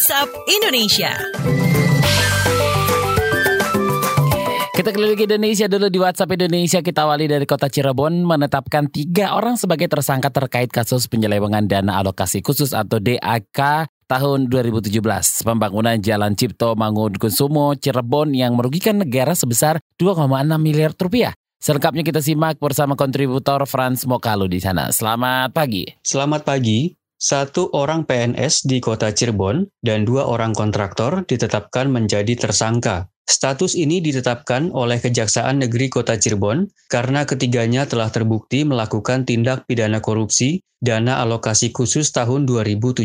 WhatsApp Indonesia. Kita keliling Indonesia dulu di WhatsApp Indonesia. Kita awali dari kota Cirebon menetapkan tiga orang sebagai tersangka terkait kasus penyelewengan dana alokasi khusus atau DAK tahun 2017. Pembangunan Jalan Cipto Mangunkusumo Cirebon yang merugikan negara sebesar 2,6 miliar rupiah. Selengkapnya kita simak bersama kontributor Franz Mokalu di sana. Selamat pagi. Selamat pagi. Satu orang PNS di kota Cirebon dan dua orang kontraktor ditetapkan menjadi tersangka. Status ini ditetapkan oleh Kejaksaan Negeri Kota Cirebon karena ketiganya telah terbukti melakukan tindak pidana korupsi dana alokasi khusus tahun 2017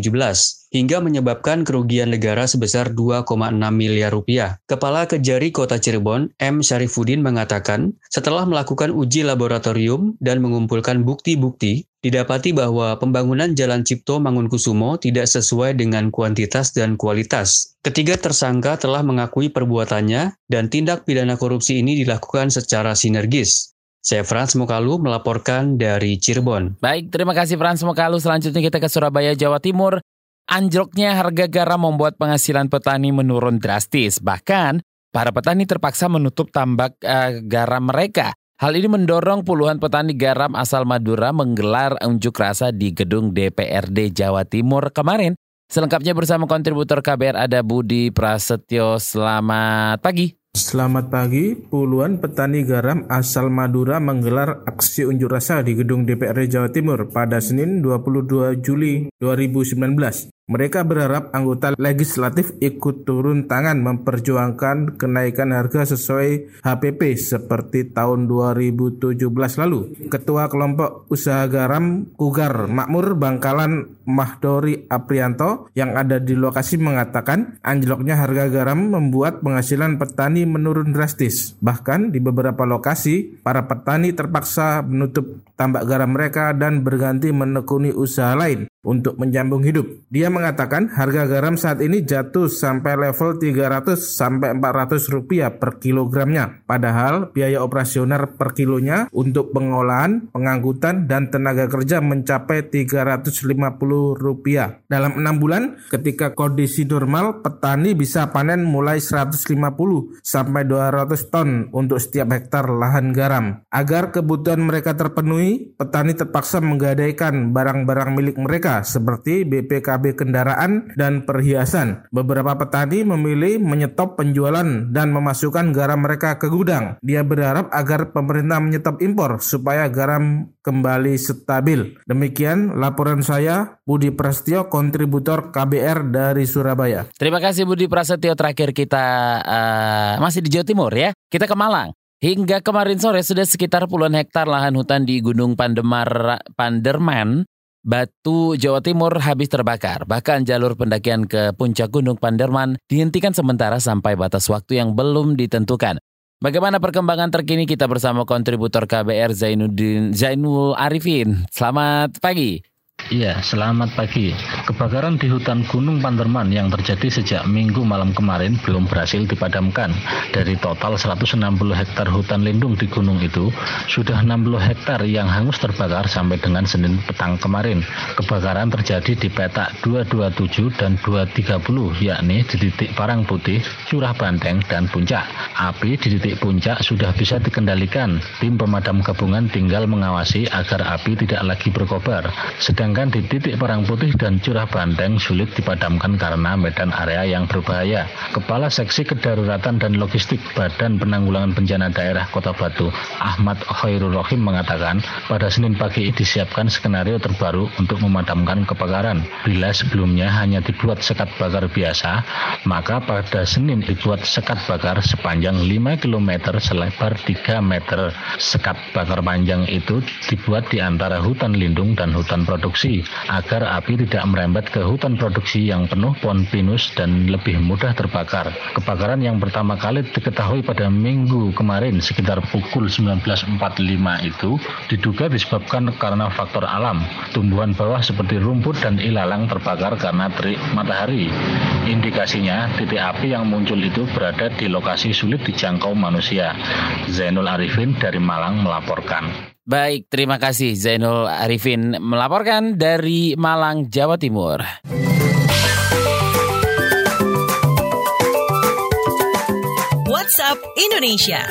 hingga menyebabkan kerugian negara sebesar 2,6 miliar rupiah. Kepala Kejari Kota Cirebon, M. Syarifuddin mengatakan, setelah melakukan uji laboratorium dan mengumpulkan bukti-bukti, didapati bahwa pembangunan Jalan Cipto Mangunkusumo tidak sesuai dengan kuantitas dan kualitas. Ketiga tersangka telah mengakui perbuatannya dan tindak pidana korupsi ini dilakukan secara sinergis. Saya Frans Mukalu melaporkan dari Cirebon. Baik, terima kasih Frans Mukalu. Selanjutnya kita ke Surabaya, Jawa Timur. Anjloknya harga garam membuat penghasilan petani menurun drastis. Bahkan, para petani terpaksa menutup tambak uh, garam mereka. Hal ini mendorong puluhan petani garam asal Madura menggelar unjuk rasa di gedung DPRD Jawa Timur kemarin. Selengkapnya bersama kontributor KBR ada Budi Prasetyo. Selamat pagi. Selamat pagi, puluhan petani garam asal Madura menggelar aksi unjuk rasa di gedung DPRD Jawa Timur pada Senin 22 Juli 2019. Mereka berharap anggota legislatif ikut turun tangan memperjuangkan kenaikan harga sesuai HPP seperti tahun 2017 lalu. Ketua kelompok usaha garam Kugar Makmur Bangkalan Mahdori Aprianto yang ada di lokasi mengatakan anjloknya harga garam membuat penghasilan petani menurun drastis. Bahkan di beberapa lokasi, para petani terpaksa menutup tambak garam mereka dan berganti menekuni usaha lain untuk menyambung hidup. Dia mengatakan harga garam saat ini jatuh sampai level 300 sampai 400 rupiah per kilogramnya. Padahal biaya operasional per kilonya untuk pengolahan, pengangkutan, dan tenaga kerja mencapai 350 rupiah. Dalam enam bulan, ketika kondisi normal, petani bisa panen mulai 150 sampai 200 ton untuk setiap hektar lahan garam. Agar kebutuhan mereka terpenuhi, petani terpaksa menggadaikan barang-barang milik mereka seperti BPKB kendaraan dan perhiasan. Beberapa petani memilih menyetop penjualan dan memasukkan garam mereka ke gudang. Dia berharap agar pemerintah menyetop impor supaya garam kembali stabil. Demikian laporan saya Budi Prasetyo kontributor KBR dari Surabaya. Terima kasih Budi Prasetyo terakhir kita uh, masih di Jawa Timur ya. Kita ke Malang. Hingga kemarin sore sudah sekitar puluhan hektar lahan hutan di Gunung Pandemar Panderman Batu, Jawa Timur habis terbakar. Bahkan jalur pendakian ke puncak Gunung Panderman dihentikan sementara sampai batas waktu yang belum ditentukan. Bagaimana perkembangan terkini kita bersama kontributor KBR Zainuddin Zainul Arifin. Selamat pagi. Iya, selamat pagi. Kebakaran di hutan Gunung Panderman yang terjadi sejak minggu malam kemarin belum berhasil dipadamkan. Dari total 160 hektar hutan lindung di gunung itu, sudah 60 hektar yang hangus terbakar sampai dengan Senin petang kemarin. Kebakaran terjadi di petak 227 dan 230, yakni di titik Parang Putih, Curah Banteng, dan Puncak. Api di titik puncak sudah bisa dikendalikan. Tim pemadam gabungan tinggal mengawasi agar api tidak lagi berkobar. Sedang Sedangkan di titik Parang Putih dan Curah Banteng sulit dipadamkan karena medan area yang berbahaya. Kepala Seksi Kedaruratan dan Logistik Badan Penanggulangan Bencana Daerah Kota Batu, Ahmad Khairul Rohim mengatakan, pada Senin pagi disiapkan skenario terbaru untuk memadamkan kebakaran. Bila sebelumnya hanya dibuat sekat bakar biasa, maka pada Senin dibuat sekat bakar sepanjang 5 km selebar 3 meter. Sekat bakar panjang itu dibuat di antara hutan lindung dan hutan produksi produksi agar api tidak merembet ke hutan produksi yang penuh pohon pinus dan lebih mudah terbakar. Kebakaran yang pertama kali diketahui pada minggu kemarin sekitar pukul 19.45 itu diduga disebabkan karena faktor alam. Tumbuhan bawah seperti rumput dan ilalang terbakar karena terik matahari. Indikasinya titik api yang muncul itu berada di lokasi sulit dijangkau manusia. Zainul Arifin dari Malang melaporkan. Baik, terima kasih Zainul Arifin melaporkan dari Malang, Jawa Timur. WhatsApp Indonesia.